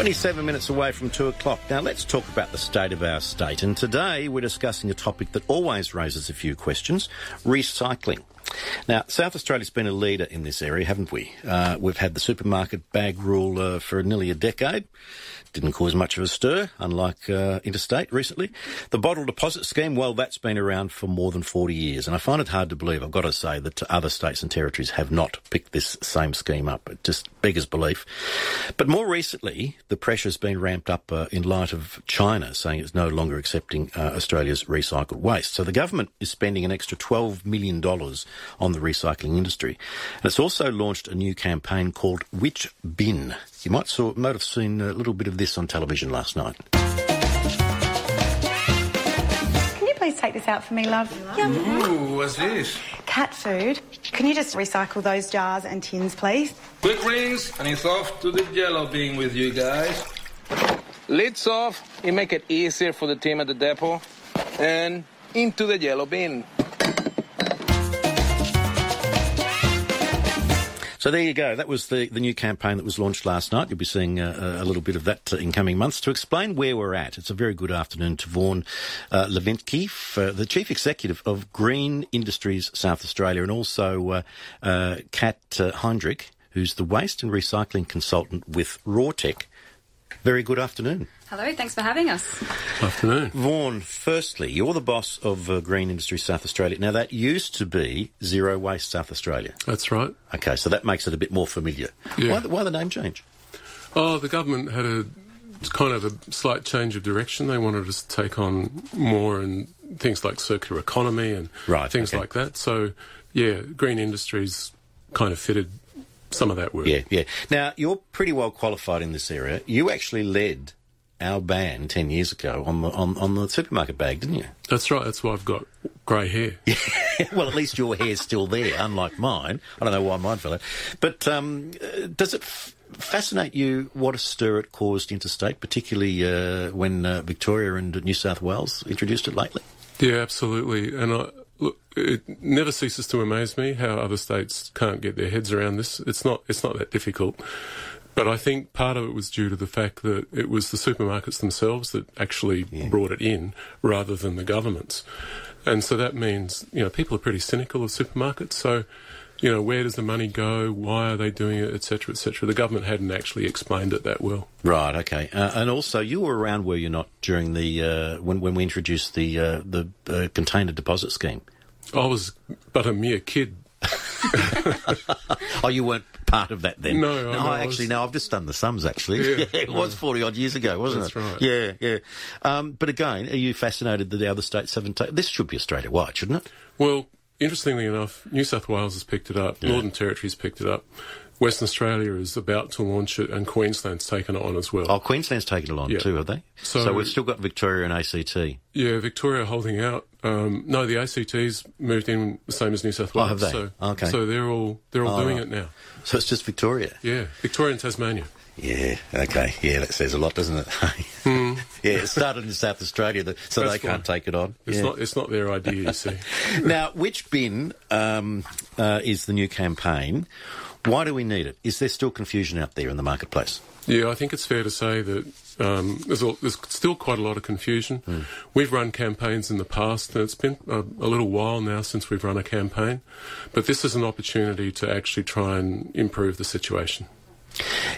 27 minutes away from 2 o'clock. Now let's talk about the state of our state. And today we're discussing a topic that always raises a few questions recycling. Now, South Australia's been a leader in this area, haven't we? Uh, we've had the supermarket bag rule uh, for nearly a decade. Didn't cause much of a stir, unlike uh, interstate recently. The bottle deposit scheme, well, that's been around for more than 40 years. And I find it hard to believe, I've got to say, that other states and territories have not picked this same scheme up. It just beggars belief. But more recently, the pressure's been ramped up uh, in light of China saying it's no longer accepting uh, Australia's recycled waste. So the government is spending an extra $12 million on the recycling industry. And it's also launched a new campaign called Which Bin? You might, saw, might have seen a little bit of this on television last night. Can you please take this out for me, love? Ooh, what's this? Cat food. Can you just recycle those jars and tins, please? Quick rings, and it's off to the jello bean with you guys. Lids off, you make it easier for the team at the depot. And into the yellow bin. So there you go. That was the, the new campaign that was launched last night. You'll be seeing uh, a little bit of that in coming months. To explain where we're at, it's a very good afternoon to Vaughan uh, uh, the Chief Executive of Green Industries South Australia, and also uh, uh, Kat Heinrich, who's the Waste and Recycling Consultant with Rawtec. Very good afternoon. Hello, thanks for having us. Afternoon. Vaughan, firstly, you're the boss of uh, Green Industry South Australia. Now, that used to be Zero Waste South Australia. That's right. Okay, so that makes it a bit more familiar. Yeah. Why, the- why the name change? Oh, the government had a kind of a slight change of direction. They wanted us to take on more and things like circular economy and Right, things okay. like that. So, yeah, green industries kind of fitted some of that work. Yeah, yeah. Now, you're pretty well qualified in this area. You actually led our ban 10 years ago on the, on, on the supermarket bag, didn't you? That's right. That's why I've got grey hair. well, at least your hair's still there, unlike mine. I don't know why mine fell out. But um, uh, does it f- fascinate you what a stir it caused interstate, particularly uh, when uh, Victoria and New South Wales introduced it lately? Yeah, absolutely. And I, look, it never ceases to amaze me how other states can't get their heads around this. It's not. It's not that difficult. But I think part of it was due to the fact that it was the supermarkets themselves that actually brought it in rather than the governments. And so that means, you know, people are pretty cynical of supermarkets. So, you know, where does the money go? Why are they doing it, et cetera, et cetera? The government hadn't actually explained it that well. Right. Okay. Uh, and also, you were around, were you not, during the uh, when when we introduced the uh, the uh, container deposit scheme? I was but a mere kid. Oh, you weren't part of that then. No, I- no, I actually, was- no. I've just done the sums. Actually, Yeah. it was forty odd years ago, wasn't That's it? right. Yeah, yeah. Um, but again, are you fascinated that the other states haven't taken? This should be Australia wide, shouldn't it? Well, interestingly enough, New South Wales has picked it up, Northern Territory's picked it up, Western Australia is about to launch it, and Queensland's taken it on as well. Oh, Queensland's taken it on Yeah. too, have they? So- we've still got Victoria and ACT. Yeah, Victoria holding out. Um, no, the ACT's moved in the same as New South Oh, Wales. have they? So, Okay. so they're all they're all Oh, doing right. it now. So it's just Victoria. Yeah, Victoria and Tasmania. Yeah. Okay. Yeah, that says a lot, doesn't it? yeah. It started in South Australia, so That's they can't fine. take it on. It's Yeah. not it's not their idea, you see. now, which bin um, uh, is the new campaign? Why do we need it? Is there still confusion out there in the marketplace? Yeah, I think it's fair to say that um, there's, a, there's still quite a lot of confusion. Hmm. We've run campaigns in the past, and it's been a, a little while now since we've run a campaign. But this is an opportunity to actually try and improve the situation.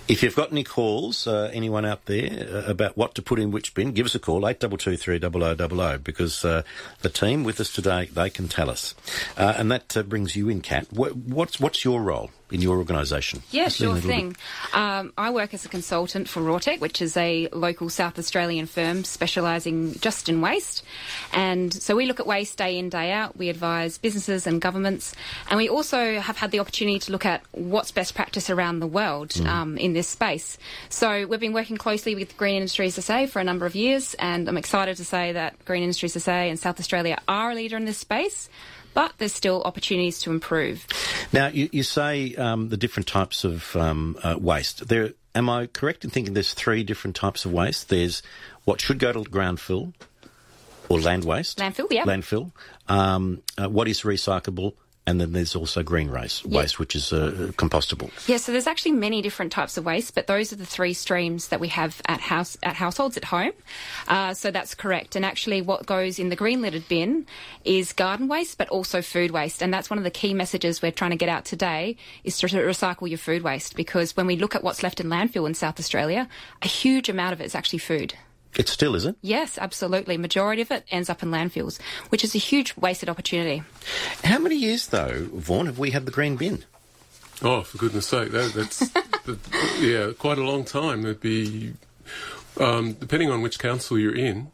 If you've got any calls, uh, anyone out there uh, about what to put in which bin, give us a call eight double two three double o double o because uh, the team with us today they can tell us, uh, and that uh, brings you in, Kat. What, what's what's your role in your organisation? Yeah, Just sure thing. Um, I work as a consultant for Rawtec, which is a local South Australian firm specialising just in waste. And so we look at waste day in, day out. We advise businesses and governments. And we also have had the opportunity to look at what's best practice around the world um, in this space. So we've been working closely with Green Industries SA for a number of years. And I'm excited to say that Green Industries SA and South Australia are a leader in this space. But there's still opportunities to improve. Now you, you say um, the different types of um, uh, waste. There, am I correct in thinking there's three different types of waste? There's what should go to groundfill or land waste, Landfill, yeah. landfill. Um, uh, what is recyclable and then there's also green waste, waste which is uh, compostable. Yeah, so there's actually many different types of waste, but those are the three streams that we have at house at households at home. Uh, so that's correct. And actually, what goes in the green lidded bin is garden waste, but also food waste. And that's one of the key messages we're trying to get out today: is to recycle your food waste because when we look at what's left in landfill in South Australia, a huge amount of it is actually food. It still is it? Yes, absolutely. Majority of it ends up in landfills, which is a huge wasted opportunity. How many years, though, Vaughan, have we had the green bin? Oh, for goodness sake, that, that's that, yeah, quite a long time. It'd be um, depending on which council you're in.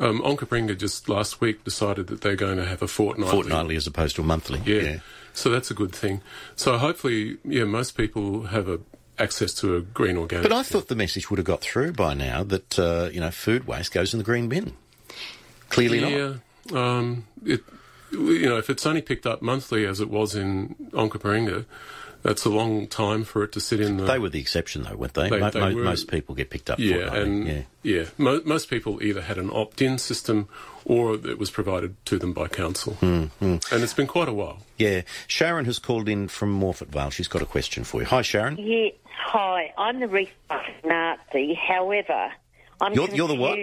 Um, Onkaparinga just last week decided that they're going to have a fortnightly. Fortnightly as opposed to a monthly. Yeah. yeah. So that's a good thing. So hopefully, yeah, most people have a access to a green organic. But I thought the message would have got through by now that uh, you know food waste goes in the green bin. Clearly yeah, not. Um, it, you know, if it's only picked up monthly as it was in Onkaparinga, that's a long time for it to sit in the. They were the exception, though, weren't they? They- Mo- they mo- were- most people get picked up. Yeah, fortnightly, and yeah. yeah, Mo- most people either had an opt-in system or it was provided to them by council, mm, and it's been quite a while. Yeah. Sharon has called in from Morphett Vale. She's got a question for you. Hi, Sharon. Yeah, hi. I'm the recycling Nazi. However, I'm You're- you're the what?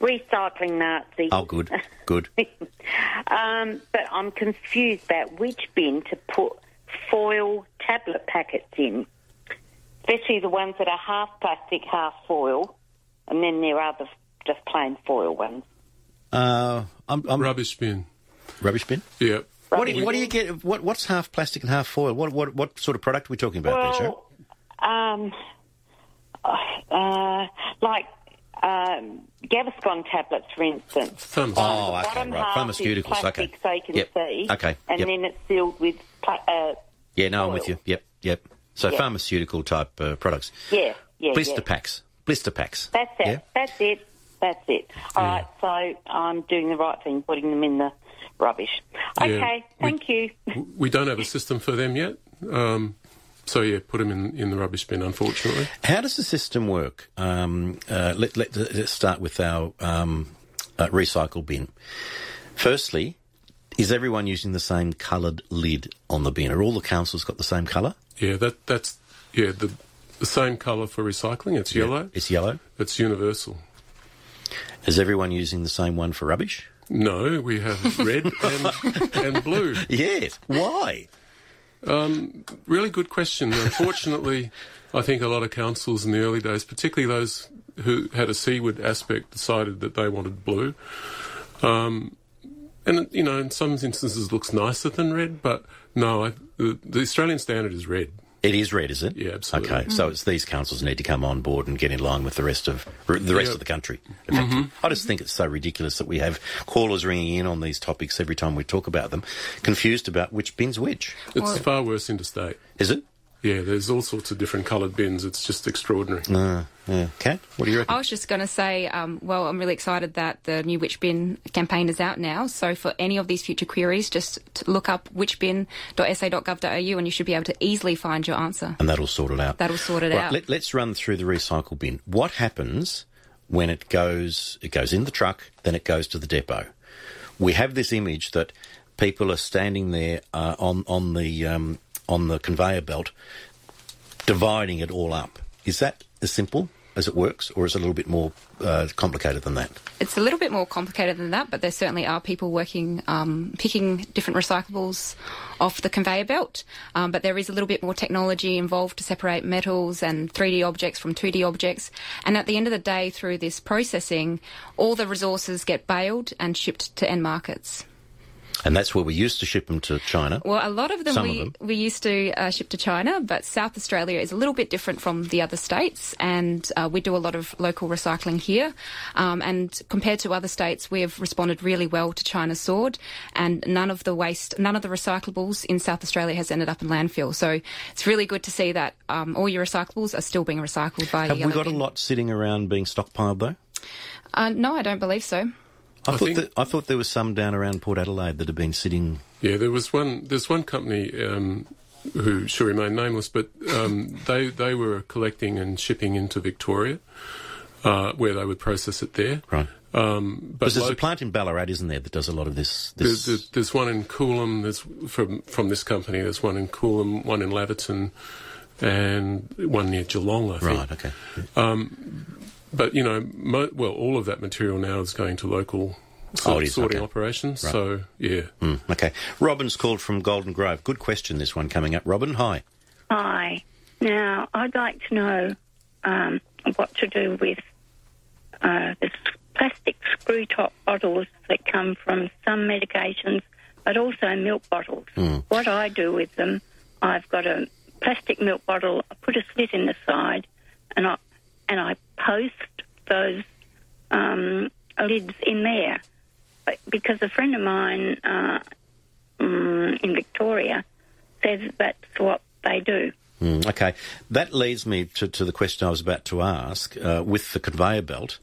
Recycling Nazi. Oh, good, good. Um, but I'm confused about which bin to put foil tablet packets in, especially the ones that are half plastic, half foil, and then there are the just plain foil ones. Uh, I'm, I'm Rubbish bin. rubbish bin. Yeah. What do, you, what do you get? What, what's half plastic and half foil? What, what, what sort of product are we talking about there, Sharon? Well, um, uh, like um, Gaviscon tablets, for instance. Thumbs Oh, The okay, bottom right. half is Pharmaceuticals, plastic okay. so you can Yep. see. Okay, And yep. then it's sealed with. Pla- uh, Yeah, no, I'm with you. Yep, yep. So Yeah. pharmaceutical type uh, products. Yeah, yeah, Blister yeah. packs. Blister packs. That's it. Yeah? That's it. That's it. All right. So I'm doing the right thing, putting them in the rubbish. Yeah. Okay. We- Thank you. We don't have a system for them yet. Um, so yeah, put them in, in the rubbish bin. Unfortunately, How does the system work? Um, uh, let, let, us start with our um, uh, recycle bin. Firstly, is everyone using the same coloured lid on the bin? Are all the councils got the same colour? yeah, that that's yeah the the same colour for recycling. It's yellow. It's yellow. It's universal. Is everyone using the same one for rubbish? No, we have red and, and blue. Yes. Why? Really good question. Unfortunately, I think a lot of councils in the early days, particularly those who had a seaward aspect, decided that they wanted blue. Um, and you know, in some instances, looks nicer than red, but no, I, the, the Australian standard is red. It is red, is it? Yeah, absolutely. Okay, so it's these councils need to come on board and get in line with the rest of the rest Yeah. Mm-hmm. of the country. effectively. I just think it's so ridiculous that we have callers ringing in on these topics every time we talk about them, confused about which bin's which. It's far worse interstate. Is it? Yeah, there's all sorts of different coloured bins. It's just extraordinary. Uh, yeah. Kat, what do you reckon? I was just going to say, um, well, I'm really excited that the new Which Bin campaign is out now. So for any of these future queries, just look up whichbin.sa.gov.au and you should be able to easily find your answer. and that'll sort it out. That'll sort it Right, out. Let, let's run through the recycle bin. What happens when it goes? It goes in the truck, then it goes to the depot. We have this image that people are standing there uh, on on the um, on the conveyor belt, dividing it all up. Is that as simple as it works, or is it a little bit more uh, complicated than that? It's a little bit more complicated than that, but there certainly are people working, um, picking different recyclables off the conveyor belt. Um, but there is a little bit more technology involved to separate metals and 3D objects from 2D objects. And at the end of the day, through this processing, all the resources get baled and shipped to end markets. And that's where we used to ship them to China. Well, a lot of them Some of we them. we used to uh, ship to China, but South Australia is a little bit different from the other states, and uh, we do a lot of local recycling here. Um, and compared to other states, we have responded really well to China's sword, and none of the waste, none of the recyclables in South Australia has ended up in landfill. So it's really good to see that um, all your recyclables are still being recycled by. Have we got a lot sitting around being stockpiled though? Uh, no, I don't believe so. I, I thought that, I thought there was some down around Port Adelaide that had been sitting. Yeah, there was one. There's one company um, who shall remain nameless, but um, they they were collecting and shipping into Victoria, uh, where they would process it there. Right. Um, but there's a plant in Ballarat, isn't there, that does a lot of this? this... There's, there's, one in Coolaroo. There's from from this company. There's one in Coolaroo, one in Laverton, and one near Geelong. I think. Right. Okay. Um, but you know, mo- well, all of that material now is going to local sort, oh, sorting okay. operations. Right. So yeah. Mm, okay. Robin's called from Golden Grove. Good question. This one coming up. Robin, hi. Hi. Now I'd like to know um, what to do with uh, the plastic screw top bottles that come from some medications, but also milk bottles. Mm. What I do with them, I've got a plastic milk bottle. I put a slit in the side, and I and I post those um, lids in there because a friend of mine uh, um, in Victoria says that's what they do. Mm, okay, that leads me to, to, the question I was about to ask. Uh, with the conveyor belt,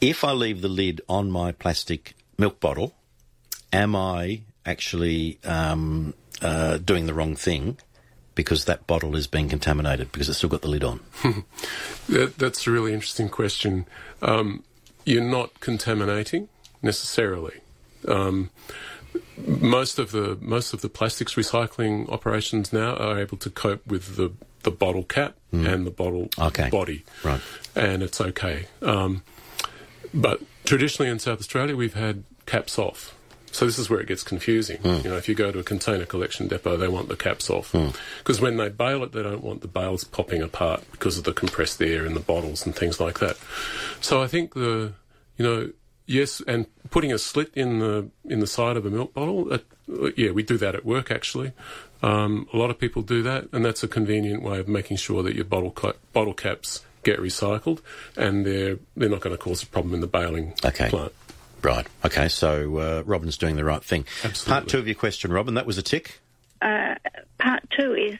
if I leave the lid on my plastic milk bottle, am I actually um, uh, doing the wrong thing? Because that bottle is being contaminated because it's still got the lid on. that, that's a really interesting question. Um, you're not contaminating necessarily. Um, most of the most of the plastics recycling operations now are able to cope with the, the bottle cap mm. and the bottle okay. body, right? And it's okay. Um, but traditionally in South Australia, we've had caps off. So this is where it gets confusing. Mm. You know, if you go to a container collection depot, they want the caps off because mm. when they bale it, they don't want the bales popping apart because of the compressed air in the bottles and things like that. So I think the you know Yes, and putting a slit in the in the side of a milk bottle. Uh, yeah, we do that at work actually. Um, a lot of people do that, and that's a convenient way of making sure that your bottle bottle caps get recycled, and they're they're not going to cause a problem in the baling okay. plant. Right. Okay. So uh, Robin's doing the right thing. Absolutely. Part two of your question, Robin. That was a tick. Uh, part two is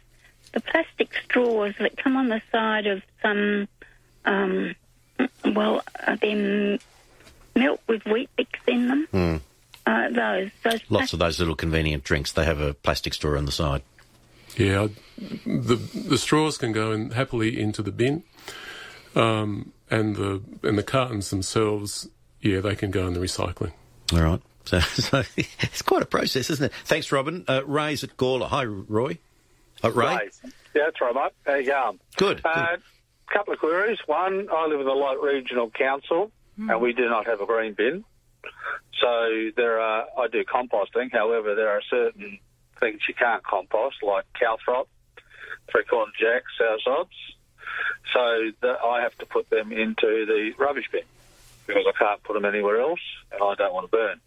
the plastic straws that come on the side of some. Um, well, uh, they're milk with Weet-Bix in them. Mm. Uh, those, those lots of those little convenient drinks. They have a plastic straw on the side. Yeah, the the straws can go in happily into the bin, um, and the and the cartons themselves, yeah, they can go in the recycling. All right. So, so it's quite a process, isn't it? Thanks, Robin. Uh, Ray's at Gawler. Hi, Roy. Uh, Ray. Ray. Yeah, that's right, mate. How you going? Good. A uh, couple of queries. One, I live in the Light Regional Council mm. and we do not have a green bin. So there are, I do composting. However, there are certain things you can't compost, like caltrop, three-corner jack, soursobs. So that I have to put them into the rubbish bin because I can't put them anywhere else, and I don't want to burn.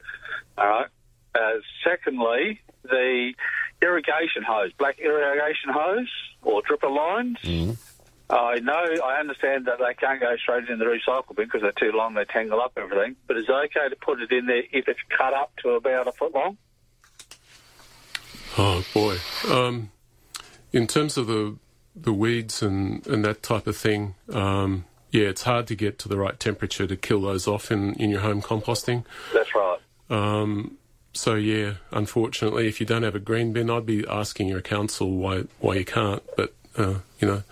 All right. Uh, secondly, the irrigation hose, black irrigation hose or dripper lines. Mm. I know, I understand that they can't go straight in the recycle bin because they're too long, they tangle up everything. But is it okay to put it in there if it's cut up to about a foot long? Oh boy! Um, in terms of the the weeds and, and that type of thing, um, yeah, it's hard to get to the right temperature to kill those off in, in your home composting. That's right. Um, so yeah, unfortunately, if you don't have a green bin, I'd be asking your council why why you can't. But uh, you know,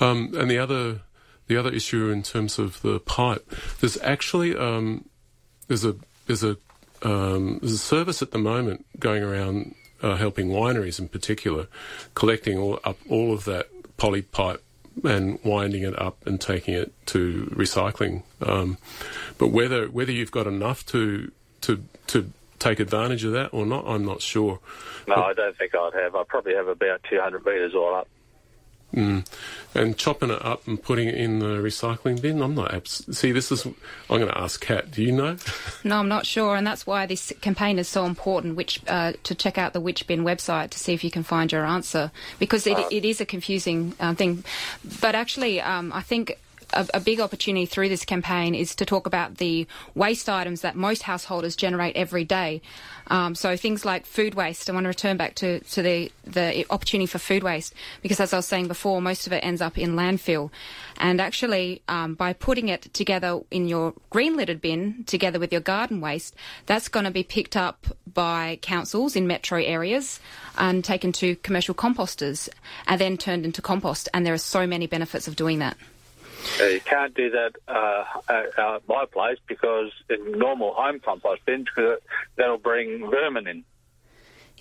um, and the other the other issue in terms of the pipe, there's actually um, there's a there's a um, there's a service at the moment going around uh, helping wineries in particular, collecting all up all of that poly pipe and winding it up and taking it to recycling. Um, but whether whether you've got enough to to to take advantage of that or not, I'm not sure. No, but, I don't think I'd have. I probably have about 200 metres all up. Mm. And chopping it up and putting it in the recycling bin. I'm not abs- see. This is. I'm going to ask Kat. Do you know? no, I'm not sure, and that's why this campaign is so important. Which uh, to check out the Which Bin website to see if you can find your answer because it, it is a confusing uh, thing. But actually, um, I think a, a, big opportunity through this campaign is to talk about the waste items that most householders generate every day. Um, so things like food waste. I want to return back to, to the, the opportunity for food waste because, as I was saying before, most of it ends up in landfill. And actually, um, by putting it together in your green littered bin together with your garden waste, that's going to be picked up by councils in metro areas and taken to commercial composters and then turned into compost. And there are so many benefits of doing that. Uh, you can't do that uh, at, at my place because in normal home compost bins, because that'll bring vermin in.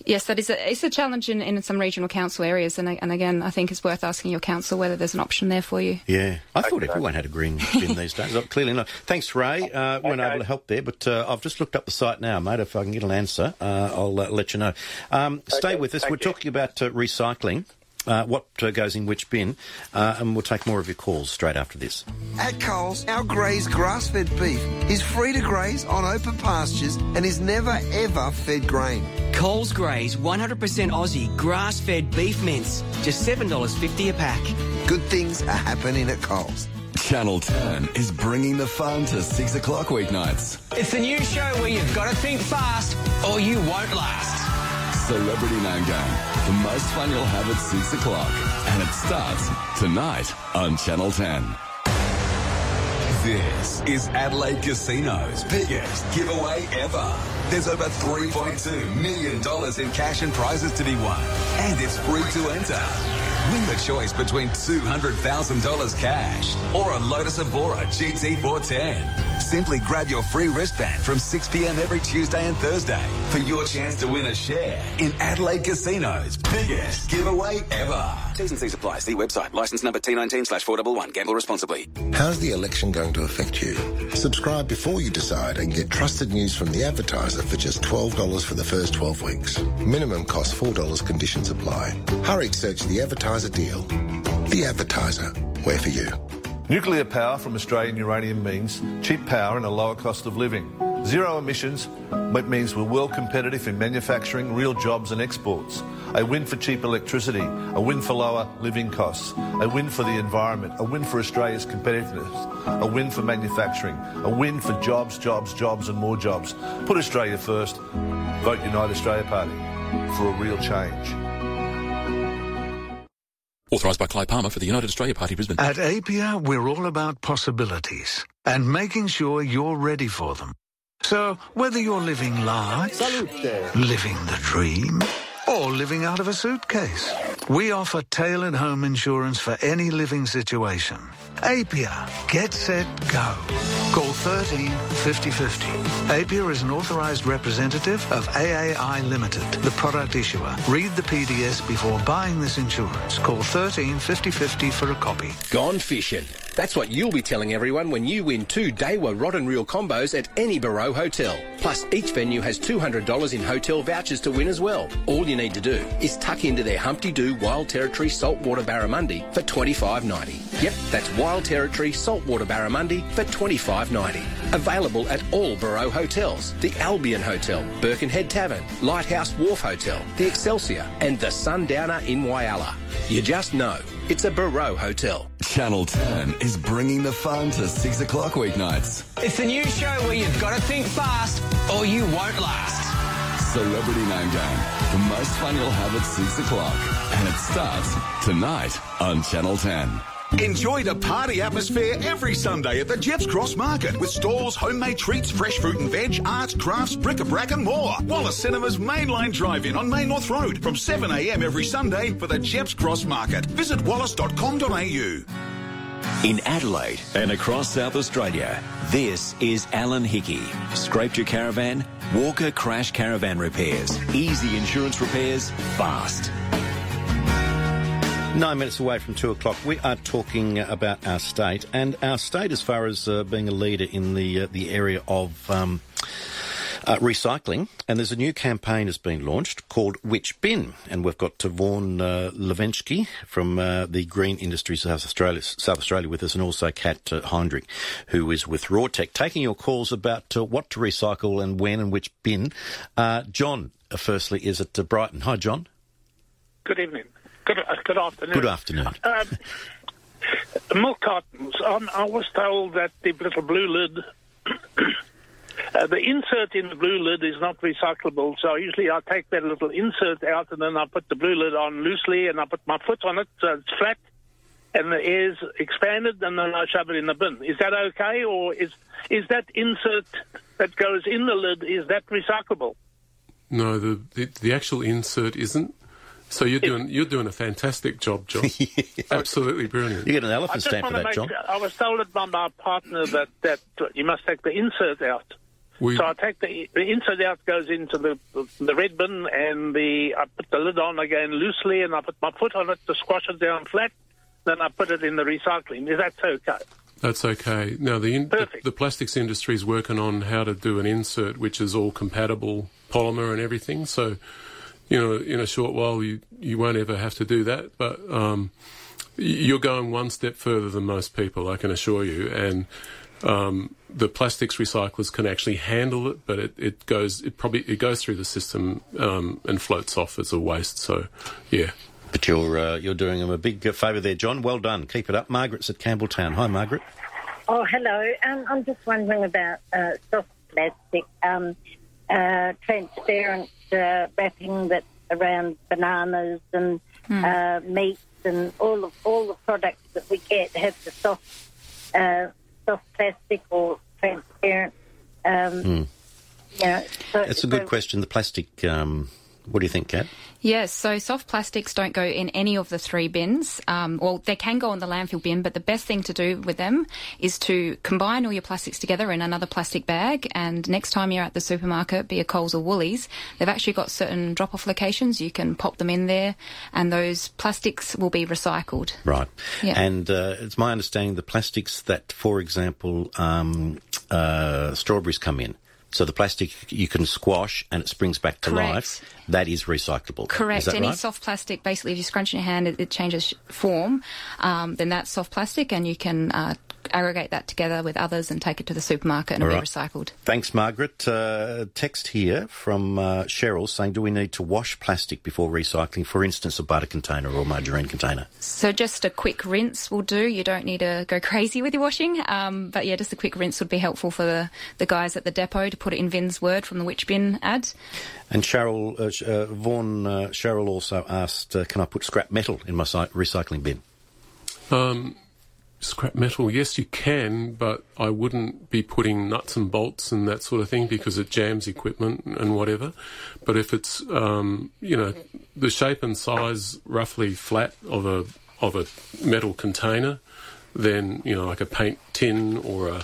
Yes, that is a, it's a challenge in, in some regional council areas, and, and again, I think it's worth asking your council whether there's an option there for you. Yeah, I thought everyone had a green bin these days. Oh, Clearly not. Thanks, Ray. Uh, weren't able to help there, but uh, I've just looked up the site now, mate. If I can get an answer, uh, I'll uh, let you know. Um, stay Okay, with us. thank We're you. talking about uh, recycling. Uh, what uh, goes in which bin, uh, and we'll take more of your calls straight after this. At Coles, our grazed grass-fed beef is free to graze on open pastures and is never ever fed grain. Coles Graze 100% Aussie grass-fed beef mince, just $7.50 a pack. Good things are happening at Coles. Channel 10 is bringing the fun to 6 o'clock weeknights. It's the new show where you've got to think fast or you won't last. Celebrity Name Game. The most fun you'll have at 6 o'clock. And it starts tonight on Channel 10. This is Adelaide Casino's biggest giveaway ever. There's over $3.2 million in cash and prizes to be won. And it's free to enter. Win the choice between $200,000 cash or a Lotus Evora GT410. Simply grab your free wristband from 6 p.m. every Tuesday and Thursday for your chance to win a share in Adelaide Casino's biggest giveaway ever. T's and C's apply. See website. License number T19 slash 411. Gamble responsibly. How's the election going to affect you? Subscribe before you decide and get trusted news from the advertiser for just $12 for the first 12 weeks. Minimum cost $4. Conditions apply. Hurry, search the advertiser deal. The advertiser. Where for you? Nuclear power from Australian uranium means cheap power and a lower cost of living. Zero emissions it means we're world competitive in manufacturing, real jobs and exports. A win for cheap electricity, a win for lower living costs, a win for the environment, a win for Australia's competitiveness, a win for manufacturing, a win for jobs, jobs, jobs and more jobs. Put Australia first. Vote Unite Australia Party for a real change. Authorised by Clive Palmer for the United Australia Party, Brisbane. At Apia, we're all about possibilities and making sure you're ready for them. So, whether you're living large, living the dream, or living out of a suitcase, we offer tailored home insurance for any living situation. Apia, get set, go. Call 13 50 50. Apia is an authorised representative of AAI Limited, the product issuer. Read the PDS before buying this insurance. Call 13 50 50 for a copy. Gone fishing. That's what you'll be telling everyone when you win two Daiwa Rod and Reel combos at any Barrow Hotel. Plus, each venue has $200 in hotel vouchers to win as well. All you need to do is tuck into their Humpty Doo Wild Territory Saltwater Barramundi for $25.90. Yep, that's Wild Territory Saltwater Barramundi for $25.90. Available at all Barrow hotels, the Albion Hotel, Birkenhead Tavern, Lighthouse Wharf Hotel, the Excelsior, and the Sundowner in Whyalla. You just know it's a Barrow Hotel. Channel 10 is bringing the fun to 6 o'clock weeknights. It's the new show where you've got to think fast or you won't last. Celebrity Name Game. The most fun you'll have at 6 o'clock. And it starts tonight on Channel 10. Enjoy the party atmosphere every Sunday at the Gepps Cross Market with stalls, homemade treats, fresh fruit and veg, arts, crafts, bric-a-brac and more. Wallis Cinema's mainline drive-in on Main North Road from 7am every Sunday for the Gepps Cross Market. Visit wallis.com.au. In Adelaide and across South Australia, this is Alan Hickey. Scraped your caravan? Walker Crash Caravan Repairs. Easy insurance repairs, fast. Nine minutes away from two o'clock, we are talking about our state and our state as far as uh, being a leader in the uh, the area of um, uh, recycling. And there's a new campaign that's been launched called Which Bin, and we've got Vaughan uh, Levitzke from uh, the Green Industry South Australia, South Australia with us, and also Kat uh, Heinrich, who is with Rawtec, taking your calls about uh, what to recycle and when and which bin. Uh, John, uh, firstly, is at uh, Brighton. Hi, John. Good evening. Good, good afternoon. Good afternoon. Um, milk cartons. Um, I was told that the little blue lid, uh, the insert in the blue lid is not recyclable. So usually I take that little insert out and then I put the blue lid on loosely and I put my foot on it so it's flat and the air's expanded and then I shove it in the bin. Is that okay, or is is that insert that goes in the lid is that recyclable? No, the, the the actual insert isn't. So you're doing you're doing a fantastic job, John. Absolutely brilliant. You get an elephant stamp for that, make. John. I was told by my partner that that you must take the insert out. We- so I take the the insert out goes into the the red bin, and the I put the lid on again loosely, and I put my foot on it to squash it down flat. Then I put it in the recycling. Is that okay? That's okay. Now the, in, the the plastics industry is working on how to do an insert which is all compatible polymer and everything. So, you know, in a short while you you won't ever have to do that. But um, you're going one step further than most people, I can assure you. And um, the plastics recyclers can actually handle it, but it, it goes it probably it goes through the system um, and floats off as a waste. So, yeah. But you're uh, you're doing them a big uh, favour there, John. Well done. Keep it up. Margaret's at Campbelltown. Hi, Margaret. Oh, hello. Um, I'm just wondering about uh, soft plastic, um, uh, transparent uh, wrapping that around bananas and uh, meats and all of all the products that we get have the soft soft plastic or transparent. Um. You know, so, It's a good so- question. The plastic. Um, what do you think, Kat? Yes, so soft plastics don't go in any of the three bins. Um, well, they can go in the landfill bin, but the best thing to do with them is to combine all your plastics together in another plastic bag. And next time you're at the supermarket, be it Coles or Woolies, they've actually got certain drop off locations. You can pop them in there, and those plastics will be recycled. Right. Yeah. And uh, it's my understanding the plastics that, for example, um, uh, strawberries come in. So the plastic you can squash and it springs back to Correct. life. That is recyclable. Correct. Is Any right? soft plastic, basically, if you scrunch in your hand, it, it changes form. Um, then that's soft plastic, and you can uh, aggregate that together with others and take it to the supermarket and All it'll right. be recycled. Thanks, Margaret. Uh, text here from uh, Cheryl saying, "Do we need to wash plastic before recycling? For instance, a butter container or margarine container." So just a quick rinse will do. You don't need to go crazy with your washing. Um, but yeah, just a quick rinse would be helpful for the, the guys at the depot to put it in Vin's word from the Which Bin ad. And Cheryl, uh, uh, Vaughan, uh, Cheryl also asked, uh, "Can I put scrap metal in my si- recycling bin?" Um, scrap metal, yes, you can, but I wouldn't be putting nuts and bolts and that sort of thing because it jams equipment and whatever. But if it's, um, you know, the shape and size roughly flat of a of a metal container, then you know, like a paint tin or a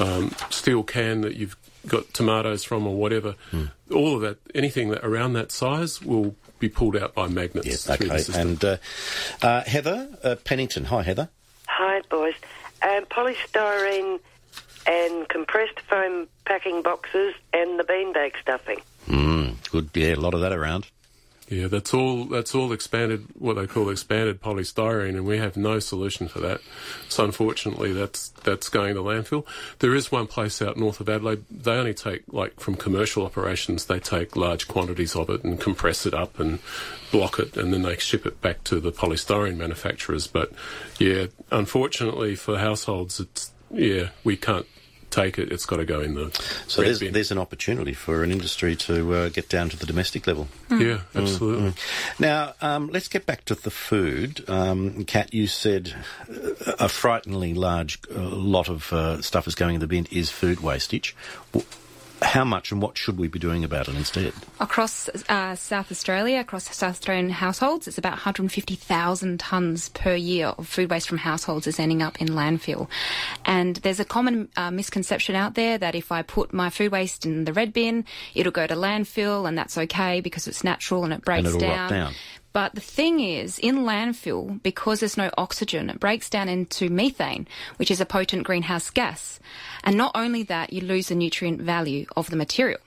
um, steel can that you've got tomatoes from or whatever, all of that, anything that around that size will be pulled out by magnets. Yes, through the okay. system. And uh, uh, Heather uh, Pennington. Hi, Heather. Hi, boys. Um, polystyrene and compressed foam packing boxes and the beanbag stuffing. Mm, good. Yeah, a lot of that around. Yeah, that's all. That's all expanded, what they call expanded polystyrene, and we have no solution for that. So unfortunately, that's that's going to landfill. There is one place out north of Adelaide. They only take like from commercial operations. They take large quantities of it and compress it up and block it, and then they ship it back to the polystyrene manufacturers. But yeah, unfortunately for households, it's yeah we can't take it. It's got to go in the So there's, bin. there's an opportunity for an industry to uh, get down to the domestic level. Yeah, Mm, absolutely. mm. Now, um, let's get back to the food. Um, Kat, you said a frighteningly large uh, lot of uh, stuff is going in the bin is food wastage. W- How much and what should we be doing about it instead? Across uh, South Australia, across South Australian households, it's about 150,000 tonnes per year of food waste from households is ending up in landfill. And there's a common uh, misconception out there that if I put my food waste in the red bin, it'll go to landfill and that's okay because it's natural and it breaks and it'll down. down. But the thing is, in landfill, because there's no oxygen, it breaks down into methane, which is a potent greenhouse gas. And not only that, you lose the nutrient value of the material.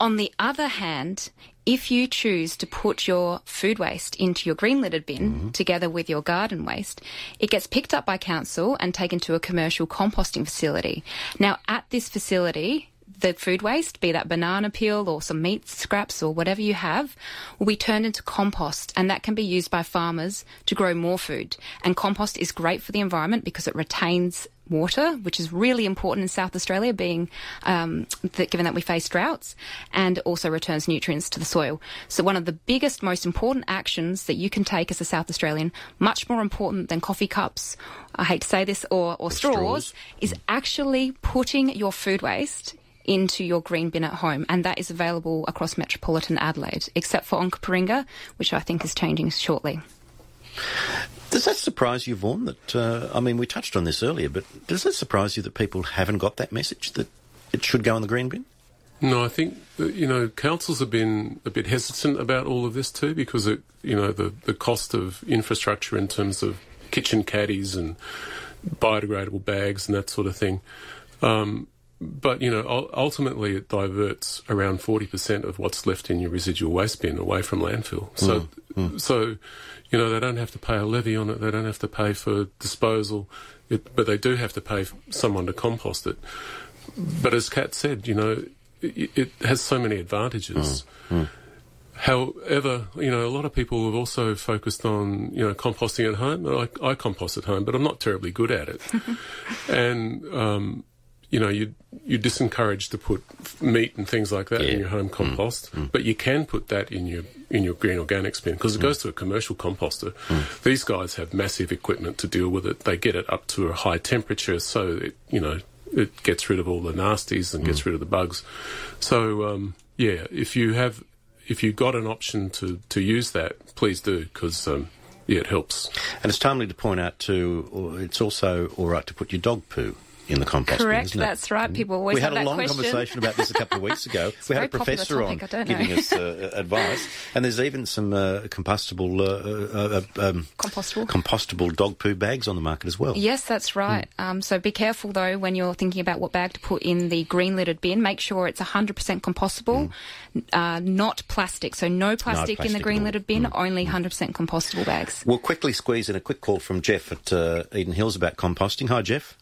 On the other hand, if you choose to put your food waste into your green litter bin mm-hmm. together with your garden waste, it gets picked up by council and taken to a commercial composting facility. Now, at this facility, the food waste, be that banana peel or some meat scraps or whatever you have, will be turned into compost and that can be used by farmers to grow more food. And compost is great for the environment because it retains water, which is really important in South Australia, being um, that given that we face droughts, and also returns nutrients to the soil. So one of the biggest, most important actions that you can take as a South Australian, much more important than coffee cups, I hate to say this, or, or straws, straws. is actually putting your food waste into your green bin at home, and that is available across metropolitan Adelaide, except for Onkaparinga, which I think is changing shortly. Does that surprise you, Vaughan? That uh, I mean, we touched on this earlier, but does that surprise you that people haven't got that message that it should go in the green bin? No, I think you know councils have been a bit hesitant about all of this too because it, you know the the cost of infrastructure in terms of kitchen caddies and biodegradable bags and that sort of thing. Um, but you know, ultimately, it diverts around forty percent of what's left in your residual waste bin away from landfill. So, mm, mm. so you know, they don't have to pay a levy on it. They don't have to pay for disposal, it, but they do have to pay someone to compost it. But as Kat said, you know, it, it has so many advantages. Mm, However, you know, a lot of people have also focused on, you know, composting at home. I, I compost at home, but I'm not terribly good at it. and, um, you know, you you disencourage to put meat and things like that in your home mm. compost, mm. but you can put that in your in your green organics bin because it mm. goes to a commercial composter. These guys have massive equipment to deal with it. They get it up to a high temperature, so it you know it gets rid of all the nasties and gets rid of the bugs. So um, yeah, if you have if you've got an option to to use that, please do because um, yeah, it helps. And it's timely to point out too, it's also all right to put your dog poo in the compost Correct, isn't that's right. People always have that question. we had a long question. conversation about this a couple of weeks ago. we had a professor topic, on giving us uh, advice, and there's even some uh, compostable uh, uh, uh, um, compostable compostable dog poo bags on the market as well. Yes, that's right. Um, so be careful though when you're thinking about what bag to put in the green lidded bin. Make sure it's 100% compostable, uh, not plastic. So no plastic, in the green lidded bin, only 100% compostable bags. We'll quickly squeeze in a quick call from Jeff at uh, Eden Hills about composting. Hi, Jeff.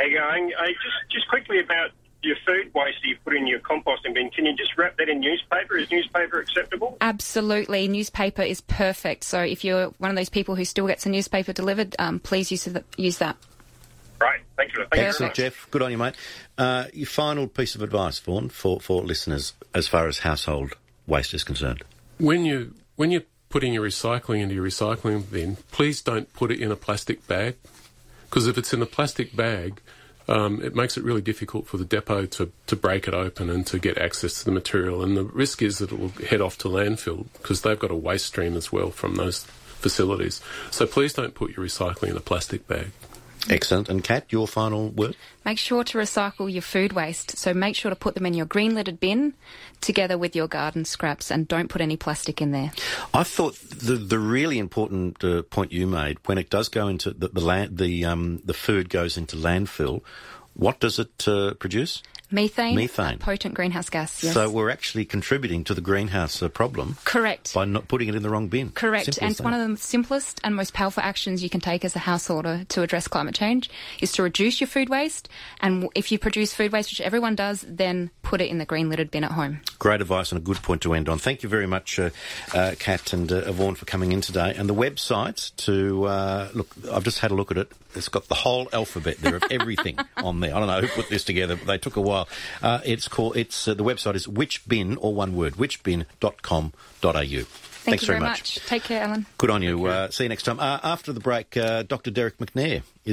How you going? Uh, just just quickly about your food waste that you put in your composting bin. Can you just wrap that in newspaper? Is newspaper acceptable? Absolutely. Newspaper is perfect. So if you're one of those people who still gets a newspaper delivered, um, please use, the, use that. Right. Thank you. Thank you very Excellent, much. Jeff. Good on you, mate. Uh, your final piece of advice, Vaughan, for, for listeners as far as household waste is concerned. when you when you're putting your recycling into your recycling bin, please don't put it in a plastic bag because if it's in a plastic bag, um, it makes it really difficult for the depot to, to break it open and to get access to the material. And the risk is that it will head off to landfill because they've got a waste stream as well from those facilities. So please don't put your recycling in a plastic bag. Excellent. And Kat, your final word? Make sure to recycle your food waste. So make sure to put them in your green lidded bin together with your garden scraps and don't put any plastic in there. I thought the the really important uh, point you made when it does go into the the land, the um, the food goes into landfill. What does it uh, produce? Methane, Methane. potent greenhouse gas. Yes. So we're actually contributing to the greenhouse uh, problem Correct. by not putting it in the wrong bin. Correct. Simple and one of the simplest and most powerful actions you can take as a householder to address climate change is to reduce your food waste. And if you produce food waste, which everyone does, then put it in the green littered bin at home. Great advice and a good point to end on. Thank you very much, uh, uh, Kat and uh, Vaughan, for coming in today. And the website to uh, look, I've just had a look at it. It's got the whole alphabet there of everything on there. I don't know who put this together, but they took a while. Uh, it's called. It's uh, the website is whichbin or one word whichbin.com.au. Thank Thanks you very very much. much. Take care, Alan. Good on you. Uh, see you next time. Uh, after the break, uh, Dr. Derek McNair is.